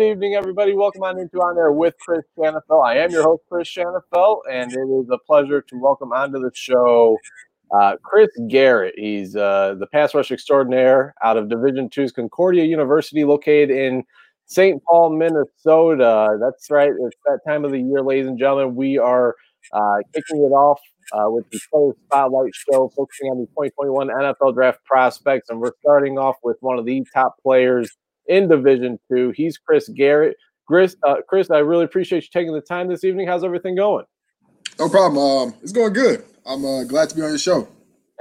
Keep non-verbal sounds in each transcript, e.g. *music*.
good evening, everybody. Welcome on into On Air with Chris Shanafelt. I am your host, Chris Shanafelt, and it is a pleasure to welcome onto the show uh, Chris Garrett. He's uh, the pass rush extraordinaire out of Division Two's Concordia University, located in St. Paul, Minnesota. That's right. It's that time of the year, ladies and gentlemen. We are uh, kicking it off uh, with the Player Spotlight Show, focusing on the 2021 NFL Draft prospects, and we're starting off with one of the top players in Division Two. He's Chris Garrett. Chris, uh, Chris, I really appreciate you taking the time this evening. How's everything going? No problem. Um, it's going good. I'm uh, glad to be on your show.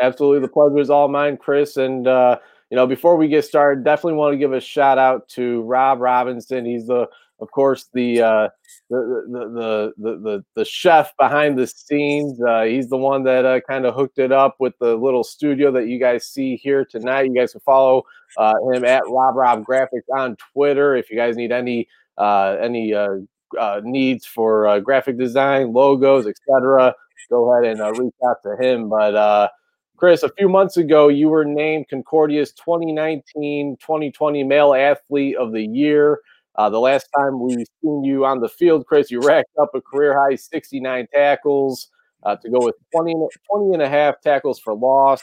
Absolutely, the pleasure is all mine, Chris. And uh, you know, before we get started, definitely want to give a shout out to Rob Robinson. He's the, of course, the uh, the, the, the the the chef behind the scenes. Uh, he's the one that uh, kind of hooked it up with the little studio that you guys see here tonight. You guys can follow uh, him at Rob Rob Graphics on Twitter if you guys need any uh, any uh, needs for graphic design, logos, etc. Go ahead and reach out to him. But Chris, a few months ago, you were named Concordia's 2019-2020 Male Athlete of the Year. Uh, the last time we've seen you on the field, Chris, you racked up a career high 69 tackles uh, to go with 20, 20 and a half tackles for loss,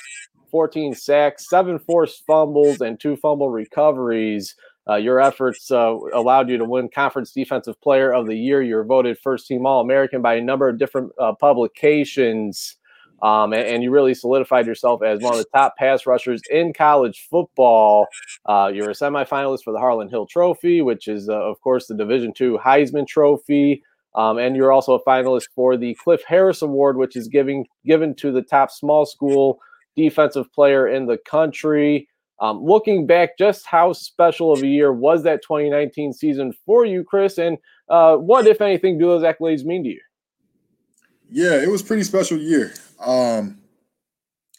14 sacks, seven forced fumbles, and two fumble recoveries. Uh, your efforts uh, allowed you to win Conference Defensive Player of the Year. You were voted first team All American by a number of different uh, publications. Um, and, and, you really solidified yourself as one of the top pass rushers in college football. Uh, you're a semifinalist for the Harlan Hill Trophy, which is, uh, of course, the Division II Heisman Trophy. Um, and you're also a finalist for the Cliff Harris Award, which is giving given to the top small school defensive player in the country. Um, looking back, just how special of a year was that 2019 season for you, Chris? And uh, what, if anything, do those accolades mean to you? Yeah, it was pretty special year. Um,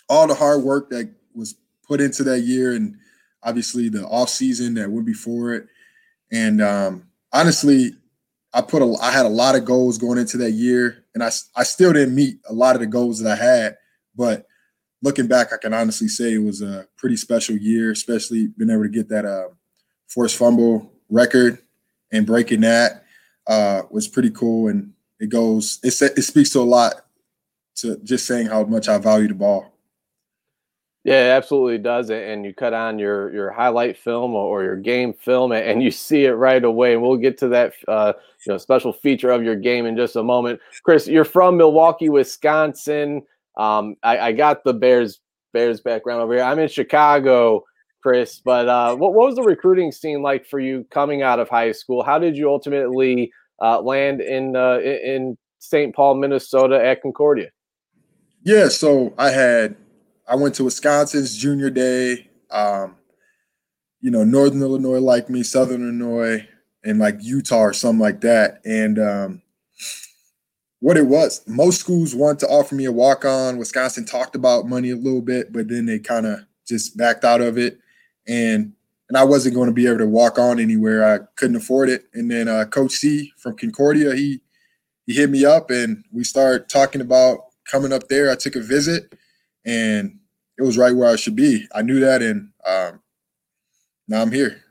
all the hard work that was put into that year, and obviously the off season that went before it, and um, honestly, I put a I had a lot of goals going into that year, and I I still didn't meet a lot of the goals that I had, but looking back, I can honestly say it was a pretty special year, especially being able to get that uh, forced fumble record and breaking that uh, was pretty cool. And it goes, it, it speaks to a lot to just saying how much I value the ball. Yeah, it absolutely does. And you cut on your your highlight film or your game film, and you see it right away. And we'll get to that uh, you know special feature of your game in just a moment. Chris, you're from Milwaukee, Wisconsin. Um, I, I, got the Bears Bears background over here. I'm in Chicago, Chris. But uh, what, what was the recruiting scene like for you coming out of high school? How did you ultimately uh, land in uh, in St. Paul, Minnesota at Concordia? Yeah, so I had I went to Wisconsin's junior day. Um, you know, Northern Illinois like me, Southern Illinois, and like Utah or something like that. And um, what it was. Most schools want to offer me a walk on. Wisconsin talked about money a little bit, but then they kind of just backed out of it. And and I wasn't going to be able to walk on anywhere. I couldn't afford it. And then uh, Coach C from Concordia, he he hit me up and we started talking about coming up there. I took a visit and it was right where I should be. I knew that and um, now I'm here.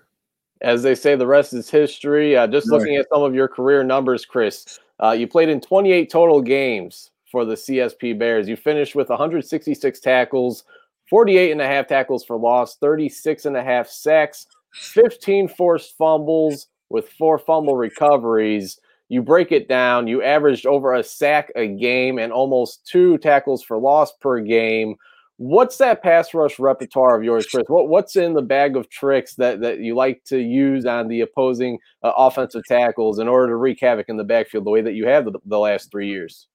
As they say, the rest is history. Uh, just right. looking at some of your career numbers, Chris, uh, you played in 28 total games for the CSP Bears. You finished with 166 tackles, 48 and a half tackles for loss, 36 and a half sacks, 15 forced fumbles with four fumble recoveries. You break it down, you averaged over a sack a game and almost two tackles for loss per game. What's that pass rush repertoire of yours, Chris? What what's in the bag of tricks that that you like to use on the opposing uh, offensive tackles in order to wreak havoc in the backfield the way that you have the, the last three years?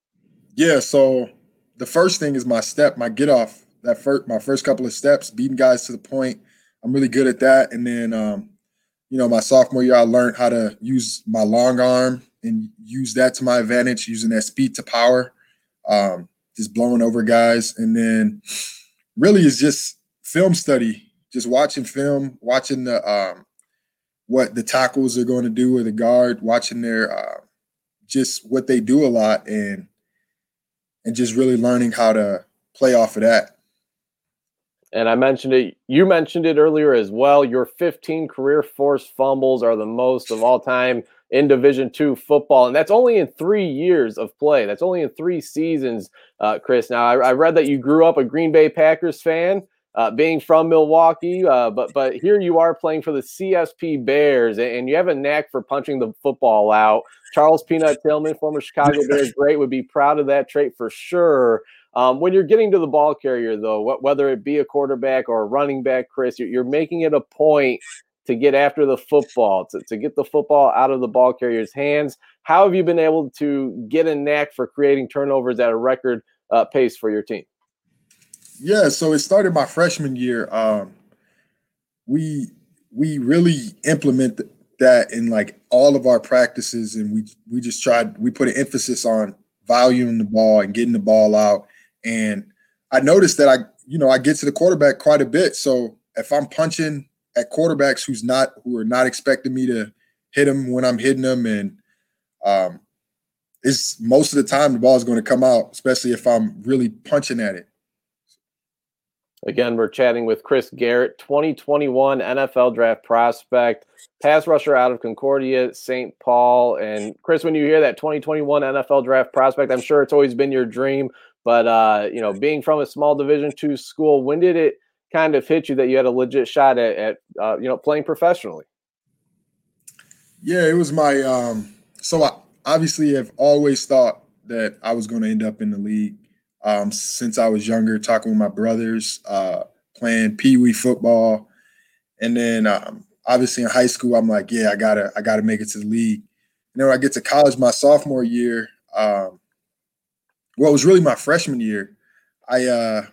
Yeah, so the first thing is my step, my get off. That first, my first couple of steps, beating guys to the point. I'm really good at that. And then, um, you know, my sophomore year, I learned how to use my long arm and use that to my advantage, using that speed to power. Um, just blowing over guys. And then really is just film study, just watching film, watching the um, what the tackles are going to do with the guard, watching their uh, just what they do a lot, and and just really learning how to play off of that. And I mentioned it, you mentioned it earlier as well. Your 15 career forced fumbles are the most of all time in Division two football, and that's only in three years of play. That's only in three seasons, uh, Chris. Now, I, I, read that you grew up a Green Bay Packers fan, uh, being from Milwaukee, uh, but but here you are playing for the CSP Bears, and you have a knack for punching the football out. Charles Peanut Tillman, former Chicago Bears *laughs* great, would be proud of that trait for sure. Um, when you're getting to the ball carrier, though, whether it be a quarterback or a running back, Chris, you're, you're making it a point to get after the football, to, to get the football out of the ball carrier's hands. How have you been able to get a knack for creating turnovers at a record uh, pace for your team? Yeah, so it started my freshman year. Um, we we really implement that in like all of our practices, and we we just tried. We put an emphasis on valuing the ball and getting the ball out and I noticed that I, you know, I get to the quarterback quite a bit. So if I'm punching at quarterbacks who's not who are not expecting me to hit them when I'm hitting them, and um, it's most of the time the ball is going to come out, especially if I'm really punching at it. Again, we're chatting with Chris Garrett, 2021 NFL draft prospect, pass rusher out of Concordia, St. Paul. And Chris, when you hear that 2021 NFL draft prospect, I'm sure it's always been your dream but uh, you know, being from a small Division two school, when did it kind of hit you that you had a legit shot at, at uh, you know playing professionally? Yeah, it was my um, so I obviously have always thought that I was going to end up in the league um, since I was younger, talking with my brothers, uh, playing pee wee football, and then um, obviously in high school, I'm like, yeah, I gotta I gotta make it to the league. And then when I get to college, my sophomore year, um, well, it was really my freshman year. I uh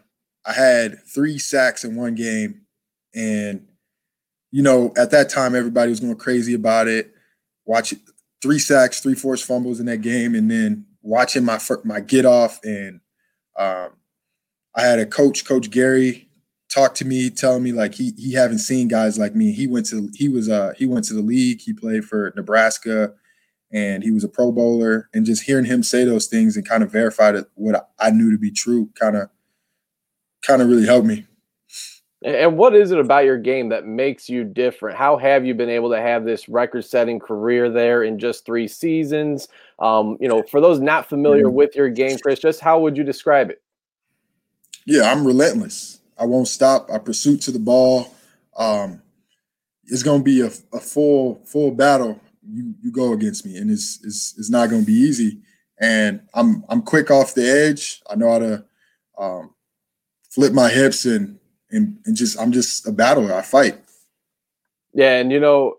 I had three sacks in one game, and you know at that time everybody was going crazy about it. Watch it, three sacks, three forced fumbles in that game, and then watching my my get off and um, I had a coach, Coach Gary, talk to me, telling me like he he haven't seen guys like me. He went to he was uh he went to the league. He played for Nebraska and he was a pro bowler and just hearing him say those things and kind of verified it, what I knew to be true kind of kind of really helped me. And what is it about your game that makes you different? How have you been able to have this record-setting career there in just three seasons? Um, you know, for those not familiar mm-hmm. with your game, Chris, just how would you describe it? Yeah, I'm relentless. I won't stop. I pursue to the ball. Um, it's going to be a, a full full battle you you go against me, and it's it's, it's not going to be easy. And I'm I'm quick off the edge. I know how to um, flip my hips and and and just I'm just a battler. I fight. Yeah, and you know,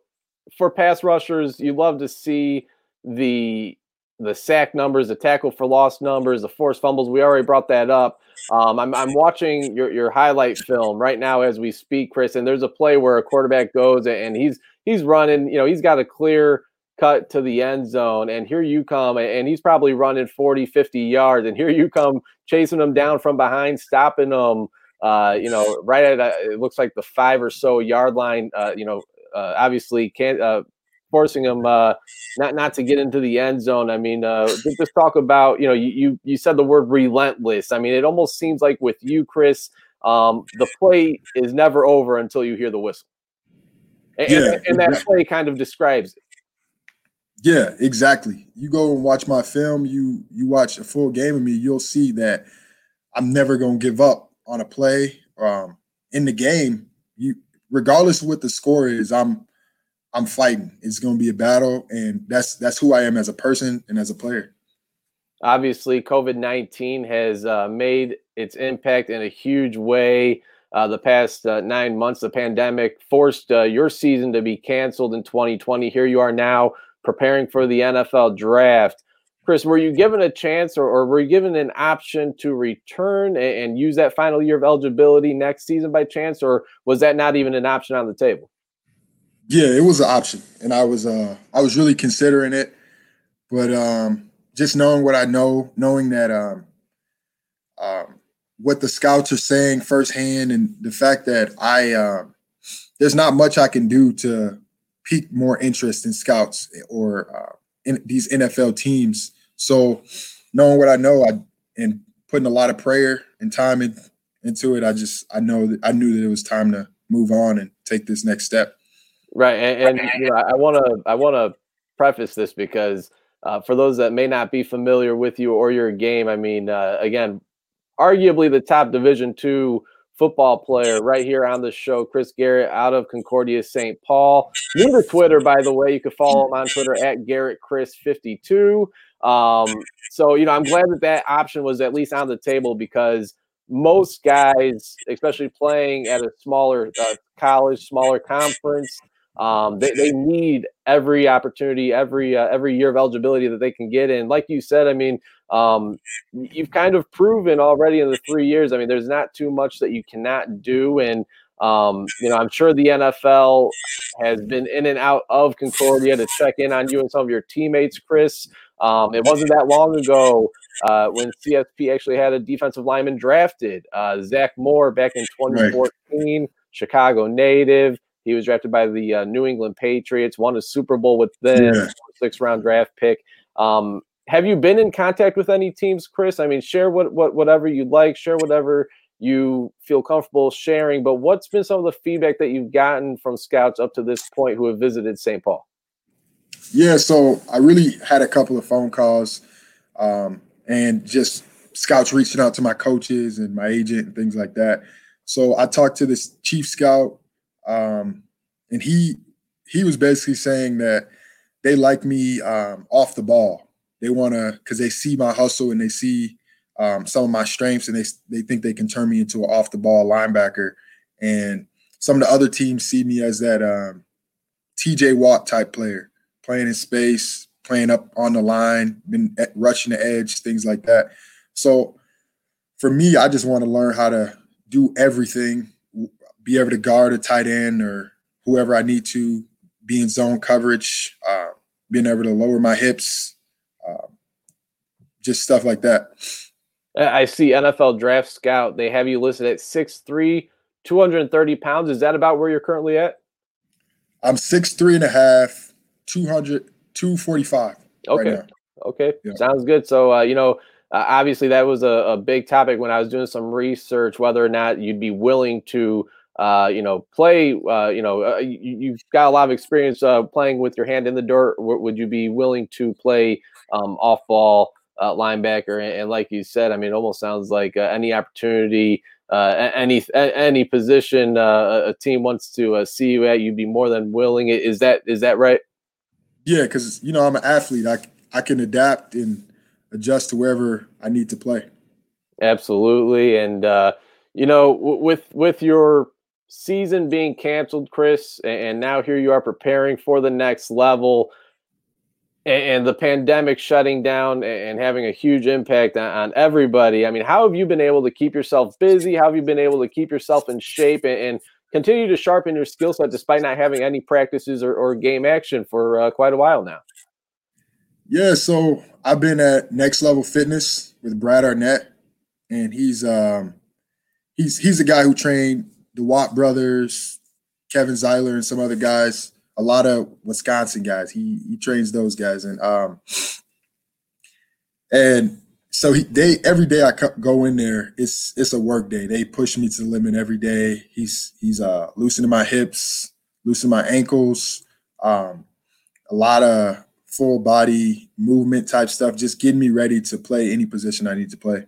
for pass rushers, you love to see the the sack numbers, the tackle for loss numbers, the forced fumbles. We already brought that up. Um, I'm, I'm watching your, your highlight film right now as we speak, Chris, and there's a play where a quarterback goes and he's he's running, you know, he's got a clear cut to the end zone and here you come and he's probably running 40 50 yards and here you come chasing him down from behind stopping him uh, you know right at a, it looks like the five or so yard line uh, you know uh, obviously can't uh, forcing him uh, not not to get into the end zone. I mean uh, just talk about you know you, you you said the word relentless. I mean it almost seems like with you chris um, the play is never over until you hear the whistle. And, yeah, and, and that play kind of describes it. Yeah, exactly. You go and watch my film, you you watch a full game of me, you'll see that I'm never gonna give up on a play. Um, in the game, you regardless of what the score is, I'm I'm fighting. It's gonna be a battle, and that's that's who I am as a person and as a player. Obviously, COVID nineteen has uh, made its impact in a huge way. Uh, the past uh, nine months, the pandemic forced uh, your season to be canceled in 2020. Here you are now preparing for the NFL draft. Chris, were you given a chance or, or were you given an option to return and, and, use that final year of eligibility next season by chance, or was that not even an option on the table? Yeah, it was an option, and I was uh I was really considering it, but um just knowing what I know, knowing that um um what the scouts are saying firsthand, and the fact that I uh, there's not much I can do to pique more interest in scouts or uh, in these NFL teams. So knowing what I know, I and putting a lot of prayer and time in, into it. I just I know that I knew that it was time to move on and take this next step. Right, and, and you know, I want to I want to preface this because uh, for those that may not be familiar with you or your game, I mean, uh, again, arguably the top Division two football player right here on the show, Chris Garrett out of Concordia St. Paul. New to Twitter, by the way, you can follow him on Twitter at Garrett Chris 52. Um, so you know, I'm glad that that option was at least on the table because most guys, especially playing at a smaller uh, college, smaller conference, um, they, they need every opportunity, every uh, every year of eligibility that they can get in. Like you said, I mean, um, you've kind of proven already in the three years. I mean, there's not too much that you cannot do, and um, you know, I'm sure the NFL has been in and out of Concordia to check in on you and some of your teammates, Chris. Um, it wasn't that long ago uh, when CSP actually had a defensive lineman drafted, uh, Zach Moore, back in 2014, right. Chicago native. He was drafted by the uh, New England Patriots, won a Super Bowl with them, yeah. six round draft pick. Um, have you been in contact with any teams, Chris? I mean, share what, what whatever you'd like, share whatever you feel comfortable sharing. But what's been some of the feedback that you've gotten from scouts up to this point who have visited St. Paul? Yeah, so I really had a couple of phone calls um, and just scouts reaching out to my coaches and my agent and things like that. So I talked to this chief scout, um, and he he was basically saying that they like me um, off the ball. They want to because they see my hustle and they see um, some of my strengths, and they they think they can turn me into an off the ball linebacker. And some of the other teams see me as that um, T.J. Watt type player playing in space, playing up on the line, been rushing the edge, things like that. So for me, I just want to learn how to do everything, be able to guard a tight end or whoever I need to, be in zone coverage, uh, being able to lower my hips, uh, just stuff like that. I see NFL Draft Scout. They have you listed at 6'3, 230 pounds. Is that about where you're currently at? I'm six three and a half, 200, 245. Okay. Right okay. Yeah. Sounds good. So, uh, you know, uh, obviously that was a, a, big topic when I was doing some research, whether or not you'd be willing to, uh, you know, play, uh, you know, uh, you, have got a lot of experience uh, playing with your hand in the dirt. W- would you be willing to play um, off ball linebacker? And, and, like you said, I mean, it almost sounds like any opportunity, any any position a team wants to see you at, you'd be more than willing. Is that is that right? Yeah, because you know I'm an athlete. I I can adapt and adjust to wherever I need to play. Absolutely, and uh, you know with with your season being canceled, Chris, and now here you are preparing for the next level, and the pandemic shutting down and having a huge impact on everybody. I mean, how have you been able to keep yourself busy? How have you been able to keep yourself in shape and continue to sharpen your skill set despite not having any practices or, or game action for uh, quite a while now? Yeah, so I've been at Next Level Fitness with Brad Arnett, and he's um, he's he's the guy who trained the Watt brothers, Kevin Zeitler, and some other guys. A lot of Wisconsin guys. He he trains those guys, and um, and so he, they every day I go in there, it's it's a work day. They push me to the limit every day. He's he's uh loosening my hips, loosening my ankles, um, a lot of full body movement type stuff, just getting me ready to play any position I need to play.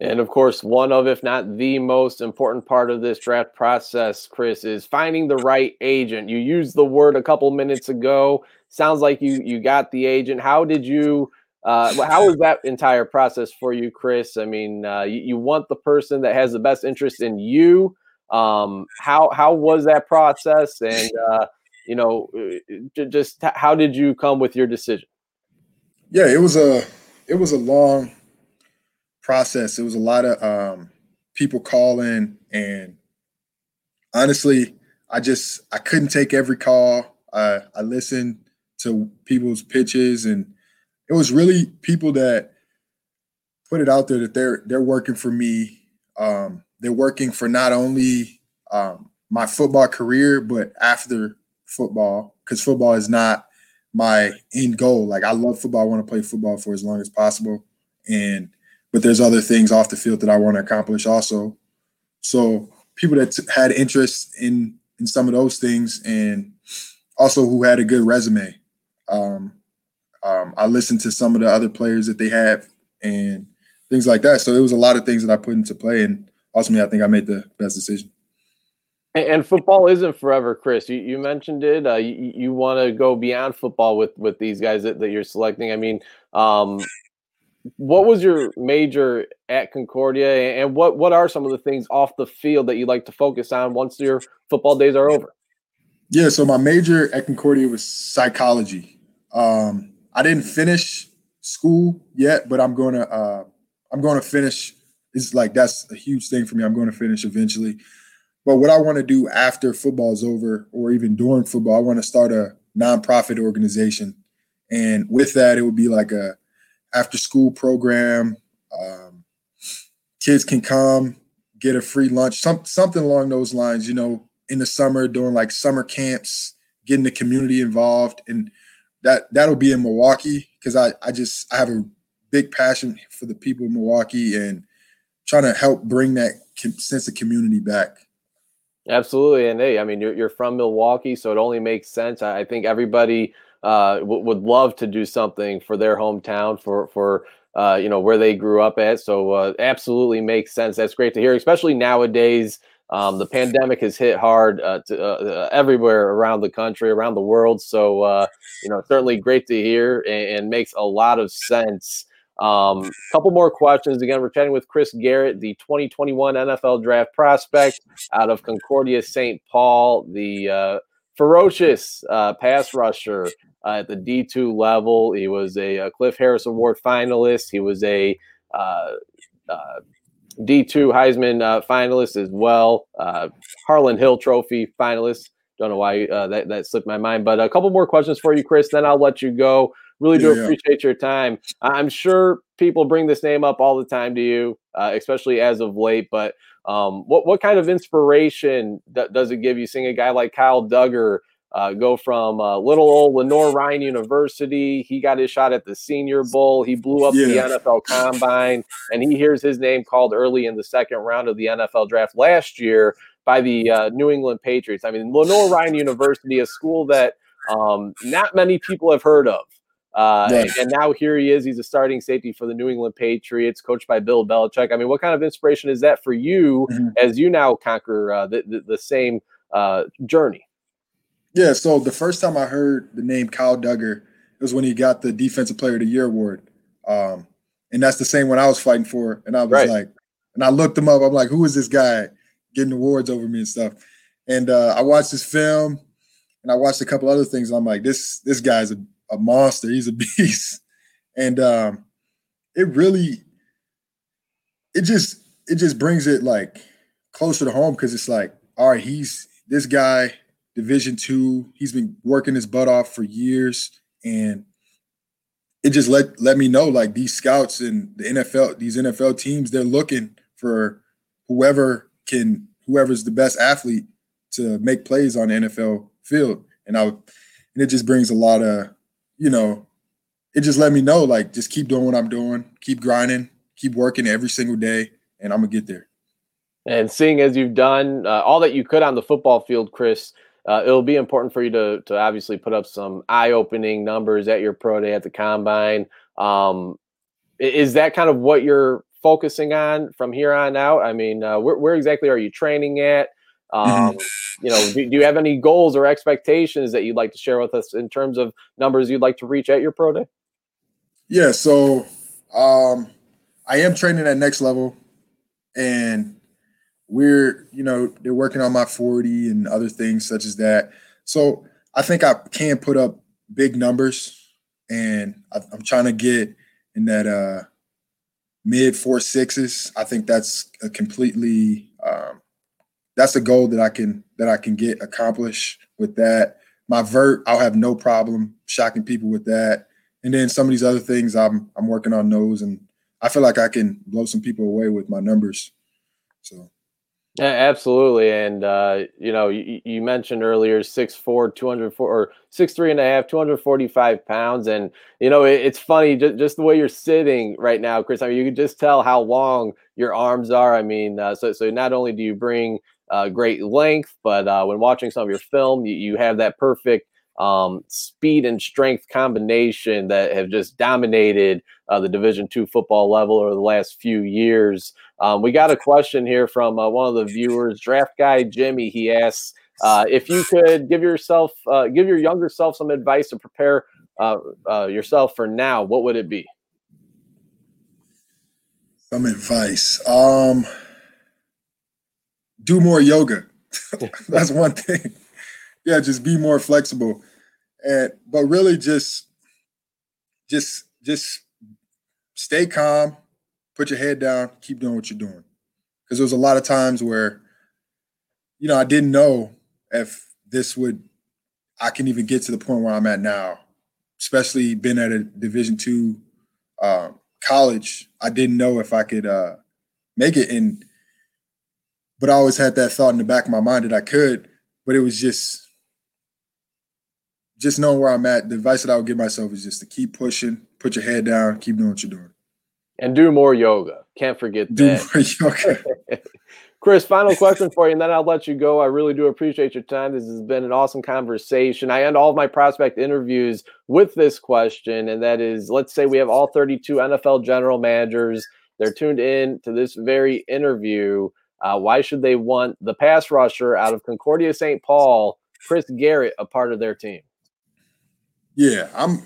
And of course, one of, if not the most important part of this draft process, Chris, is finding the right agent. You used the word a couple minutes ago. Sounds like you you got the agent. How did you uh, how was that entire process for you, Chris? I mean, uh, you, you, want the person that has the best interest in you. Um, how how was that process? And uh, you know, uh, just how did you come with your decision? Yeah, it was a it was a long process. It was a lot of um, people calling, and honestly, I just I couldn't take every call. I listened to people's pitches and it was really people that put it out there that they're they're working for me. Um, they're working for not only um, my football career, but after football, because football is not my end goal. Like I love football. I want to play football for as long as possible. And but there's other things off the field that I want to accomplish also. So people that t- had interest in in some of those things and also who had a good resume. Um, um, I listened to some of the other players that they have and things like that. So it was a lot of things that I put into play, and ultimately, I think I made the best decision. And, football isn't forever, Chris. You, you mentioned it. Uh, you, you want to go beyond football with with these guys that, that you're selecting. I mean, um, what was your major at Concordia, and what what are some of the things off the field that you like to focus on once your football days are over? Yeah, so my major at Concordia was psychology. Um, I didn't finish school yet, but I'm gonna uh, I'm gonna finish. It's like that's a huge thing for me. I'm going to finish eventually. But what I want to do after football is over, or even during football, I want to start a nonprofit organization, and with that, it would be like a after school program. Um, kids can come get a free lunch, some, something along those lines. You know, in the summer doing like summer camps, getting the community involved, and that that'll be in Milwaukee because I I just I have a big passion for the people of Milwaukee and trying to help bring that sense of community back. Absolutely, and hey, I mean, you're you're from Milwaukee, so it only makes sense. I, think everybody uh, w- would love to do something for their hometown, for for uh, you know where they grew up at. So uh, absolutely makes sense. That's great to hear, especially nowadays. Um, the pandemic has hit hard uh, to, uh, uh, everywhere around the country, around the world. So, uh, you know, certainly great to hear and, and makes a lot of sense. A um, couple more questions. Again, we're chatting with Chris Garrett, the 2021 NFL draft prospect out of Concordia St. Paul, the uh, ferocious uh, pass rusher *laughs* at the D2 level. He was a, a, Cliff Harris Award finalist. He was a D2 Heisman uh, finalist as well, uh, Harlan Hill Trophy finalist. Don't know why uh, that, that slipped my mind, but a couple more questions for you, Chris. Then I'll let you go. Really do yeah, appreciate your time. I'm sure people bring this name up all the time to you, uh, especially as of late. But um, what what kind of inspiration d- does it give you seeing a guy like Kyle Dugger uh, go from uh, little old Lenoir-Rhyne University. He got his shot at the Senior Bowl. He blew up yeah. the NFL Combine, and he hears his name called early in the second round of the NFL Draft last year by the uh, New England Patriots. I mean, Lenoir-Rhyne University, a school that um, not many people have heard of. Uh, and, and, now here he is. He's a starting safety for the New England Patriots, coached by Bill Belichick. I mean, what kind of inspiration is that for you mm-hmm. as you now conquer uh, the, the, the, same uh, journey? Yeah, so the first time I heard the name Kyle Dugger was when he got the Defensive Player of the Year award. Um, and that's the same one I was fighting for. And I was right. like, and I looked him up. I'm like, who is this guy getting awards over me and stuff? And uh, I watched this film and I watched a couple other things. I'm like, this this guy's a, a monster. He's a *laughs* beast. And um, it really, it just it just brings it like closer to home because it's like, all right, he's this guy Division two. He's been working his butt off for years, and it just let let me know like these scouts and the NFL, these NFL teams, they're looking for whoever can, whoever's the best athlete to make plays on the NFL field, and I, and it just brings a lot of, you know, it just let me know like just keep doing what I'm doing, keep grinding, keep working every single day, and I'm gonna get there. And seeing as you've done uh, all that you could on the football field, Chris, uh, it'll be important for you to to obviously put up some eye opening numbers at your pro day at the combine. Um, is that kind of what you're focusing on from here on out? I mean, uh, where, where exactly are you training at? Um, *laughs* you know, do, do, you have any goals or expectations that you'd like to share with us in terms of numbers you'd like to reach at your pro day? Yeah, so um, I am training at next level, and we're you know they're working on my 40 and other things such as that so i think i can put up big numbers and I, am trying to get in that uh mid four sixes i think that's a completely um that's a goal that i can that i can get accomplished with that my vert i'll have no problem shocking people with that and then some of these other things i'm i'm working on those and i feel like i can blow some people away with my numbers so Yeah, absolutely. And, uh, you know, you, you mentioned earlier 6'4, 204 or 6'3 and a half, 245 pounds. And, you know, it, it's funny just, just the way you're sitting right now, Chris. I mean, you can just tell how long your arms are. I mean, uh, so, so not only do you bring uh, great length, but uh, when watching some of your film, you, you have that perfect um, speed and strength combination that have just dominated uh, the Division two football level over the last few years. Um, we got a question here from uh, one of the viewers, Draft Guy Jimmy. He asks uh, if you could give yourself, uh, give your younger self some advice to prepare uh, uh, yourself for now. What would it be? Some advice. Um, do more yoga. *laughs* That's one thing. Yeah, just be more flexible. And but really just just just stay calm put your head down keep doing what you're doing. Because there was a lot of times where you know i didn't know if this would i can even get to the point where i'm at now. Especially been at a division two uh, college i didn't know if i could uh, make it. And but i always had that thought in the back of my mind that i could but it was just just knowing where I'm at, the advice that I would give myself is just to keep pushing, put your head down, keep doing what you're doing. And do more yoga. Can't forget do that. More *laughs* yoga. *laughs* Chris, final question for you, and then I'll let you go. I really do appreciate your time. This has been an awesome conversation. I end all of my prospect interviews with this question, and that is let's say we have all 32 NFL general managers. They're tuned in to this very interview. Uh, why should they want the pass rusher out of Concordia St. Paul, Chris Garrett, a part of their team? Yeah, I'm.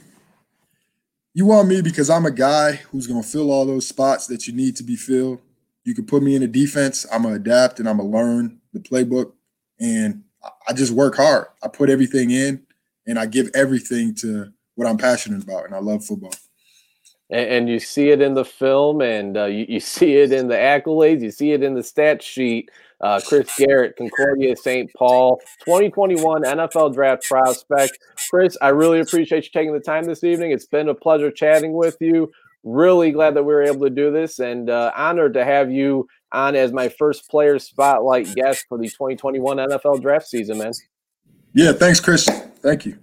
You want me because I'm a guy who's going to fill all those spots that you need to be filled. You can put me in a defense. I'm gonna adapt and I'm gonna learn the playbook, and I just work hard. I put everything in, and I give everything to what I'm passionate about, and I love football and, and you see it in the film, and uh, you, you, see it in the accolades, you see it in the stat sheet. Uh, Chris Garrett, Concordia St. Paul, 2021 NFL draft prospect. Chris, I really appreciate you taking the time this evening. It's been a pleasure chatting with you. Really glad that we were able to do this, and uh, honored to have you on as my first player spotlight guest for the 2021 NFL draft season, man. Yeah, thanks, Chris. Thank you.